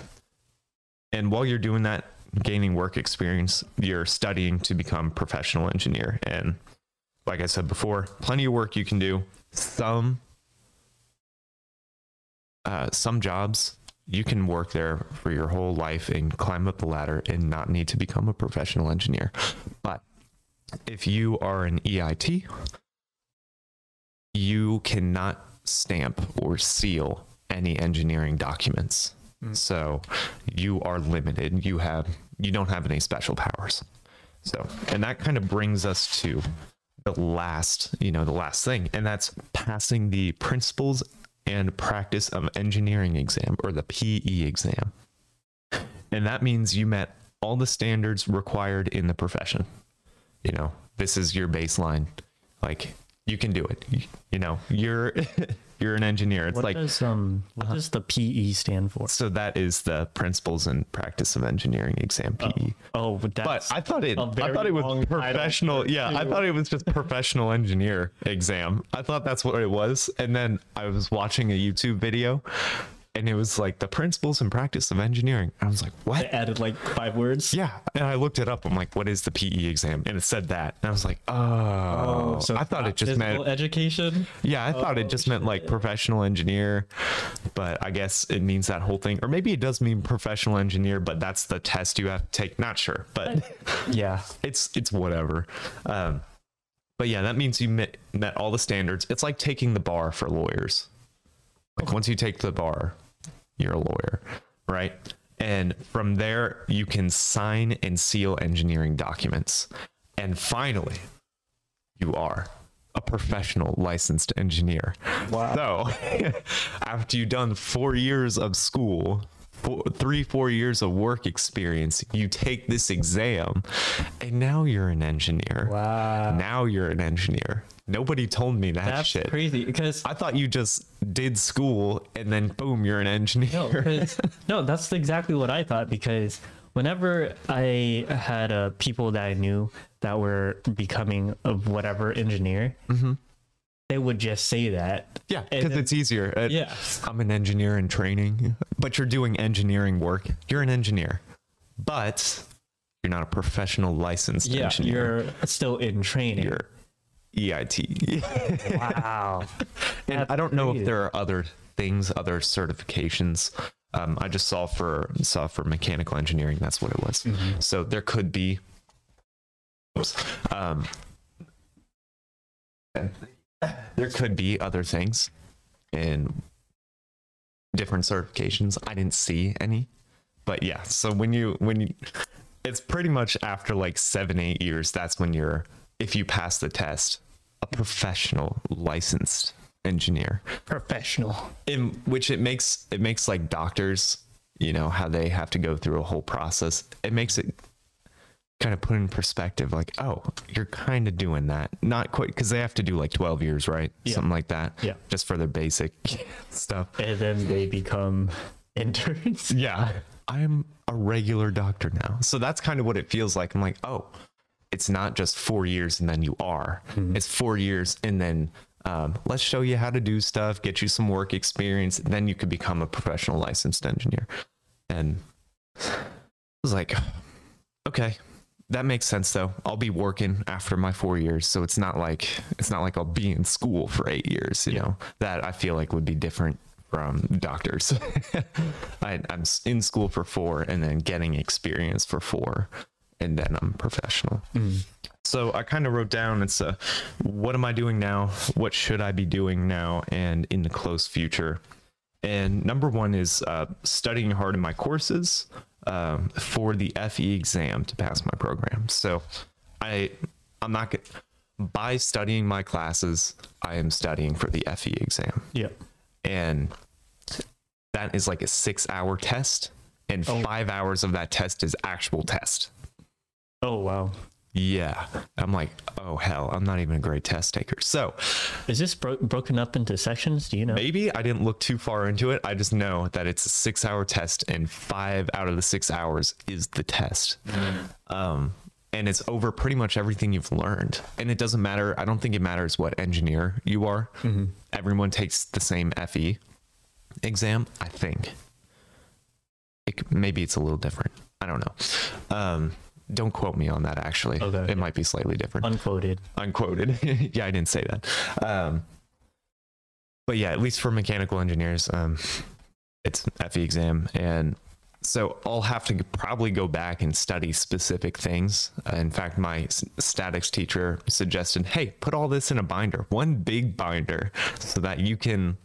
[SPEAKER 2] And while you're doing that, gaining work experience, you're studying to become professional engineer. And like I said before, plenty of work you can do. Some uh, some jobs you can work there for your whole life and climb up the ladder and not need to become a professional engineer. But if you are an EIT, you cannot stamp or seal any engineering documents. So you are limited. You have you don't have any special powers. So and that kind of brings us to the last, you know, the last thing, and that's passing the principles and practice of engineering exam or the PE exam. And that means you met all the standards required in the profession. You know, this is your baseline. like you can do it. You, know, you're you're an engineer. It's
[SPEAKER 3] What
[SPEAKER 2] like
[SPEAKER 3] does um what does the PE stand for?
[SPEAKER 2] so that is the principles and practice of engineering exam PE.
[SPEAKER 3] Oh, but
[SPEAKER 2] But
[SPEAKER 3] that's
[SPEAKER 2] I thought it. I thought it was professional. Yeah, I thought it was just professional engineer exam. I thought that's what it was. And then I was watching a YouTube video, and it was like the principles and practice of engineering. I was like, what?
[SPEAKER 3] added like five words.
[SPEAKER 2] Yeah, and I looked it up. I'm like, what is the PE exam? And it said that, and I was like, oh. So I thought it just meant.
[SPEAKER 3] education.
[SPEAKER 2] Yeah, I thought it
[SPEAKER 3] Oh,
[SPEAKER 2] just meant like professional engineer, but I guess it means that whole thing. Or maybe it does mean professional engineer, but that's the test you have to take. Not sure, but
[SPEAKER 3] Yeah.
[SPEAKER 2] it's it's whatever. Um, but yeah, that means you met, met all the standards. It's like taking the bar for lawyers. Like once you take the bar, you're a lawyer, right? And from there, you can sign and seal engineering documents. And finally, you are a professional licensed engineer.
[SPEAKER 3] Wow.
[SPEAKER 2] So, after you've done four years of school, four, three, four years of work experience, you take this exam, and now you're an engineer.
[SPEAKER 3] Wow.
[SPEAKER 2] Now you're an engineer. Nobody told me that
[SPEAKER 3] That's
[SPEAKER 2] shit.
[SPEAKER 3] crazy because
[SPEAKER 2] I thought you just did school and then boom, you're an engineer.
[SPEAKER 3] no, no, that's exactly what I thought because whenever I had uh, people that I knew that were becoming of whatever engineer, they would just say that.
[SPEAKER 2] yeah, because it's easier. Uh,
[SPEAKER 3] Yeah.
[SPEAKER 2] I'm an engineer in training, but you're doing engineering work. You're an engineer, but you're not a professional licensed
[SPEAKER 3] Yeah,
[SPEAKER 2] engineer.
[SPEAKER 3] you're still in training.
[SPEAKER 2] You're EIT.
[SPEAKER 3] wow.
[SPEAKER 2] and
[SPEAKER 3] That's
[SPEAKER 2] I don't know
[SPEAKER 3] crazy.
[SPEAKER 2] if there are other things, other certifications. Um, I just saw for saw for mechanical engineering. That's what it was.
[SPEAKER 3] Mm-hmm.
[SPEAKER 2] So there could be. Um, there could be other things and different certifications. I didn't see any, but yeah. So when you when you, it's pretty much after like seven eight years. That's when you're if you pass the test, a professional licensed engineer.
[SPEAKER 3] Professional.
[SPEAKER 2] in which it makes it makes like doctors you know how they have to go through a whole process it makes it kind of put in perspective like oh you're kind of doing that. Not quite because they have to do like 12 years right?
[SPEAKER 3] Yeah.
[SPEAKER 2] something like that.
[SPEAKER 3] Yeah.
[SPEAKER 2] just for their basic stuff.
[SPEAKER 3] And then they become interns.
[SPEAKER 2] yeah. I'm a regular doctor now. So that's kind of what it feels like. I'm like oh it's not just four years and then you are. It's four years and then um, let's show you how to do stuff get you some work experience then you could become a professional licensed engineer. And i was like okay that makes sense though. I'll be working after my four years. So it's not like it's not like i'll be in school for eight years you know that i feel like would be different from doctors. I, i'm in school for four and then getting experience for four and then i'm professional so i kind of wrote down it's a what am i doing now what should i be doing now and in the close future and number one is uh, studying hard in my courses um, for the FE exam to pass my program. So I I'm not g- by studying my classes, I am studying for the FE exam,
[SPEAKER 3] Yeah.
[SPEAKER 2] and that is like a six hour test, and
[SPEAKER 3] Oh.
[SPEAKER 2] five hours of that test is actual test.
[SPEAKER 3] Oh wow.
[SPEAKER 2] Yeah, I'm like, oh hell, I'm not even a great test taker. So
[SPEAKER 3] Is this bro- broken up into sections? Do you know?
[SPEAKER 2] Maybe I didn't look too far into it. I just know that it's a six hour test and five out of the six hours is the test. Um, and it's over pretty much everything you've learned. And it doesn't matter. I don't think it matters what engineer you are. Everyone takes the same FE exam, I think. It, maybe it's a little different. I don't know. Um, don't quote me on that, actually.
[SPEAKER 3] Okay,
[SPEAKER 2] it
[SPEAKER 3] yeah.
[SPEAKER 2] might be slightly different
[SPEAKER 3] Unquoted.
[SPEAKER 2] unquoted. yeah, I didn't say that. Um, but yeah, at least for mechanical engineers, um, it's FE exam, and so I'll have to probably go back and study specific things. Uh, in fact, my s- statics teacher suggested, "Hey, put all this in a binder, one big binder, so that you can."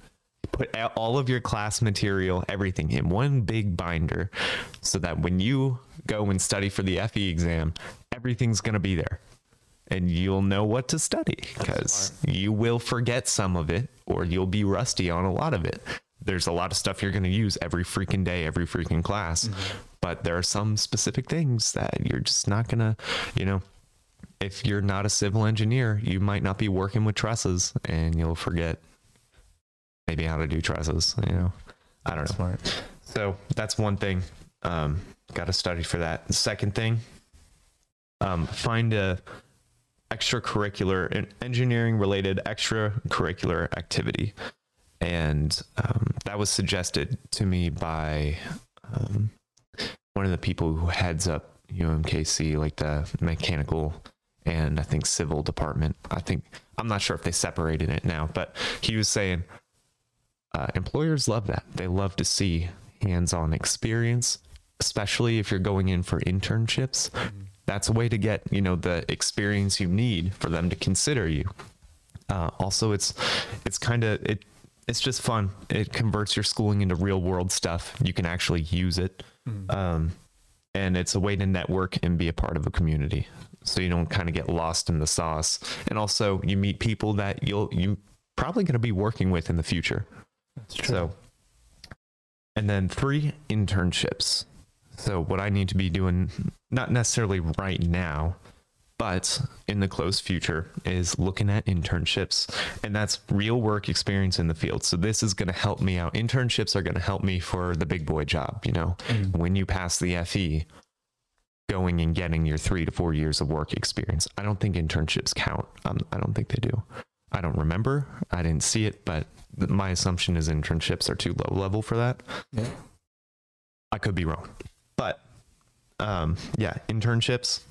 [SPEAKER 2] Put all of your class material, everything in one big binder, so that when you go and study for the FE exam, everything's going to be there and you'll know what to study because you will forget some of it or you'll be rusty on a lot of it. There's a lot of stuff you're going to use every freaking day, every freaking class, but there are some specific things that you're just not going to, you know, if you're not a civil engineer, you might not be working with trusses and you'll forget maybe how to do trusses, you know. I don't know.
[SPEAKER 3] Smart.
[SPEAKER 2] So that's one thing. Um, got to study for that. The second thing, um, find a extracurricular and engineering related extracurricular activity, and um, that was suggested to me by um, one of the people who heads up UMKC, like the mechanical and I think civil department. I think I'm not sure if they separated it now, but he was saying uh, employers love that. They love to see hands-on experience, especially if you're going in for internships. That's a way to get you know the experience you need for them to consider you. Uh, also, it's it's kind of it. It's just fun. It converts your schooling into real world stuff. You can actually use it, um, and it's a way to network and be a part of a community. So you don't kind of get lost in the sauce. And also, you meet people that you'll you probably going to be working with in the future.
[SPEAKER 3] That's true.
[SPEAKER 2] So, and then three internships. So, what I need to be doing, not necessarily right now, but in the close future, is looking at internships. And that's real work experience in the field. So, this is going to help me out. Internships are going to help me for the big boy job. You know, when you pass the FE, going and getting your three to four years of work experience. I don't think internships count. Um, I don't think they do. I don't remember. I didn't see it, but my assumption is internships are too low level for that.
[SPEAKER 3] Yeah.
[SPEAKER 2] I could be wrong, but um, yeah, internships.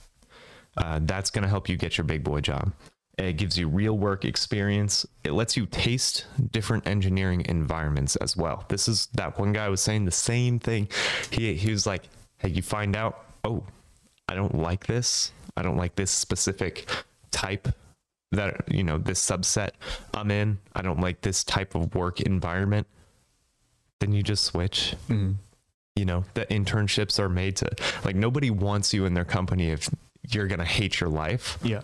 [SPEAKER 2] Uh, that's going to help you get your big boy job. It gives you real work experience. It lets you taste different engineering environments as well. This is that one guy was saying the same thing. He he was like, "Hey, you find out, oh, I don't like this. I don't like this specific type that you know this subset I'm in. I don't like this type of work environment." Then you just switch
[SPEAKER 3] Mm.
[SPEAKER 2] You know the internships are made to like nobody wants you in their company if you're gonna hate your life
[SPEAKER 3] Yeah.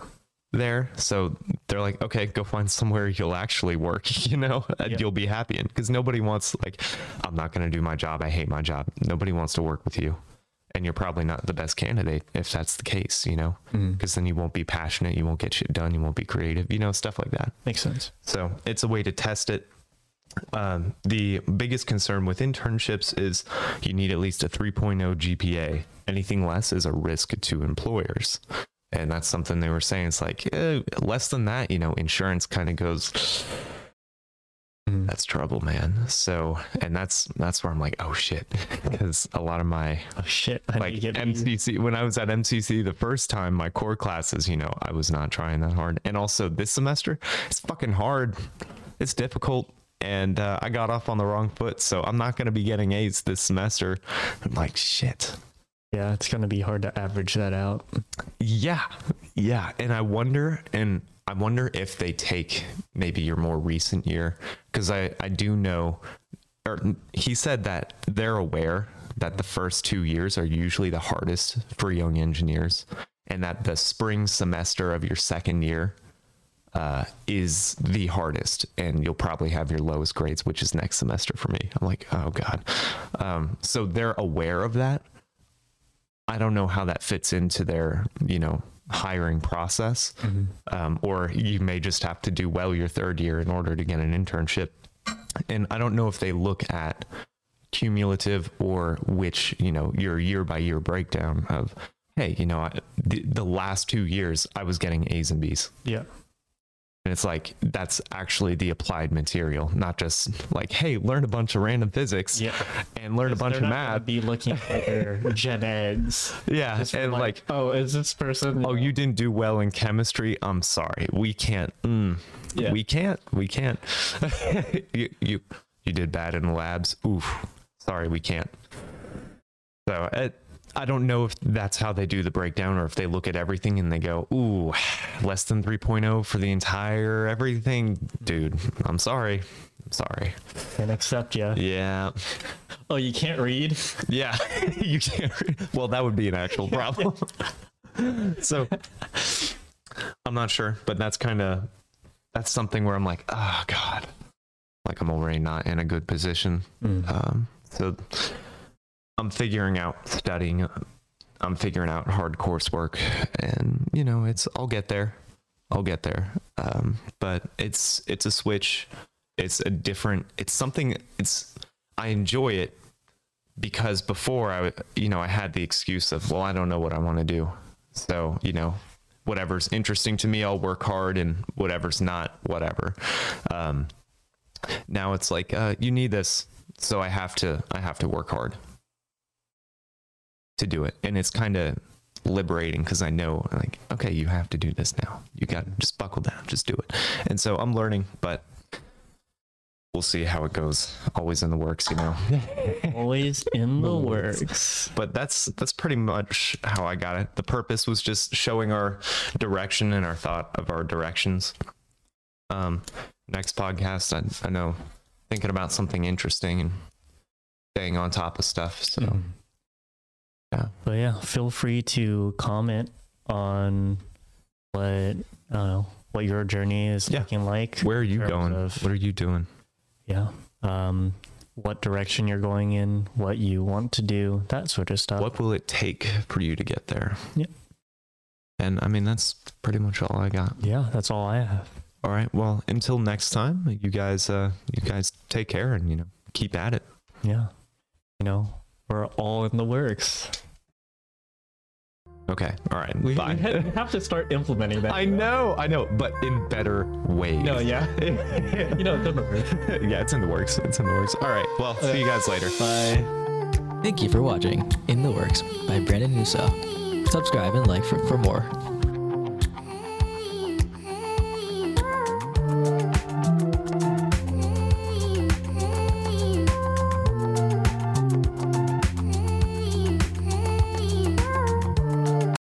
[SPEAKER 2] there so they're like okay go find somewhere you'll actually work you know and
[SPEAKER 3] Yeah.
[SPEAKER 2] you'll be happy in because nobody wants like i'm not gonna do my job i hate my job nobody wants to work with you and you're probably not the best candidate if that's the case you know
[SPEAKER 3] Mm.
[SPEAKER 2] because then you won't be passionate you won't get shit done you won't be creative you know stuff like that
[SPEAKER 3] Makes sense.
[SPEAKER 2] so it's a way to test it. Um, the biggest concern with internships is you need at least a 3.0 GPA. Anything less is a risk to employers. And that's something they were saying. It's like eh, less than that, you know, insurance kind of goes,
[SPEAKER 3] Mm.
[SPEAKER 2] that's trouble, man. So, and that's that's where I'm like, oh shit, because a lot of my
[SPEAKER 3] Oh shit. I
[SPEAKER 2] like
[SPEAKER 3] need to get
[SPEAKER 2] MCC when I was at MCC the first time, my core classes, you know, I was not trying that hard. And also this semester, it's fucking hard. It's difficult. And uh, I got off on the wrong foot, so I'm not going to be getting A's this semester. I'm like, shit.
[SPEAKER 3] Yeah, it's gonna be hard to average that out.
[SPEAKER 2] Yeah, yeah. And I wonder, and I wonder if they take maybe your more recent year, because I I do know, or he said that they're aware that the first two years are usually the hardest for young engineers, and that the spring semester of your second year uh, is the hardest, and you'll probably have your lowest grades, which is next semester for me. I'm like, oh god. Um, so they're aware of that. I don't know how that fits into their, you know, hiring process. Um, or you may just have to do well your third year in order to get an internship. And I don't know if they look at cumulative or which, you know, your year by year breakdown of, hey, you know, I, the, the last two years I was getting A's and B's.
[SPEAKER 3] Yeah.
[SPEAKER 2] And it's like, that's actually the applied material, not just like, hey, learn a bunch of random physics
[SPEAKER 3] Yeah.
[SPEAKER 2] and learn a bunch of math.
[SPEAKER 3] Be looking at their gen eds.
[SPEAKER 2] Yeah. And
[SPEAKER 3] like,
[SPEAKER 2] like,
[SPEAKER 3] oh, is this person?
[SPEAKER 2] oh, you didn't do well in chemistry. I'm sorry. We can't. Mm,
[SPEAKER 3] Yeah.
[SPEAKER 2] We can't. We can't. you, you, you did bad in the labs. Oof. Sorry, we can't. So it, I don't know if that's how they do the breakdown or if they look at everything and they go, ooh, less than 3.0 for the entire everything. Dude, I'm sorry. I'm sorry.
[SPEAKER 3] Can't accept you.
[SPEAKER 2] Yeah.
[SPEAKER 3] Oh, you can't read.
[SPEAKER 2] Yeah. you can't. Well, that would be an actual problem. so I'm not sure, but that's kind of that's something where I'm like, oh god, like I'm already not in a good position.
[SPEAKER 3] Mm.
[SPEAKER 2] Um, so I'm figuring out studying I'm figuring out hard coursework, and you know, it's I'll get there. I'll get there. Um, but it's it's a switch. It's a different. It's something. It's I enjoy it because before I, you know, I had the excuse of, well, I don't know what I want to do. So you know, whatever's interesting to me, I'll work hard, and whatever's not, whatever. Um, now it's like uh, you need this, so I have to. I have to work hard to do it, and it's kind of liberating because I know like okay you have to do this now. You got to just buckle down just do it. And so I'm learning but we'll see how it goes. Always in the works you know.
[SPEAKER 3] Always in the works.
[SPEAKER 2] but that's that's pretty much how I got it. The purpose was just showing our direction and our thought of our directions. Um next podcast I, I know thinking about something interesting and staying on top of stuff so.
[SPEAKER 3] Mhm.
[SPEAKER 2] Yeah
[SPEAKER 3] But yeah, feel free to comment on what I don't know what your journey is
[SPEAKER 2] Yeah.
[SPEAKER 3] looking like.
[SPEAKER 2] where are you going
[SPEAKER 3] of-
[SPEAKER 2] what are you doing
[SPEAKER 3] Yeah. Um, what direction you're going in, what you want to do, that sort of stuff.
[SPEAKER 2] what will it take for you to get there
[SPEAKER 3] Yeah.
[SPEAKER 2] and i mean that's pretty much all i got
[SPEAKER 3] Yeah, that's all I have.
[SPEAKER 2] all right well until next time you guys uh you guys take care and you know keep at it
[SPEAKER 3] Yeah. You know, we're all in the works.
[SPEAKER 2] okay all right
[SPEAKER 3] We,
[SPEAKER 2] bye
[SPEAKER 3] we have to start implementing that.
[SPEAKER 2] i know i know but in better ways
[SPEAKER 3] No, yeah. you know, it's in the works.
[SPEAKER 2] yeah it's in the works it's in the works all right well see you guys later
[SPEAKER 3] Bye.
[SPEAKER 1] Thank you for watching In the Works by Brandon Nusa. Subscribe and like for, for more.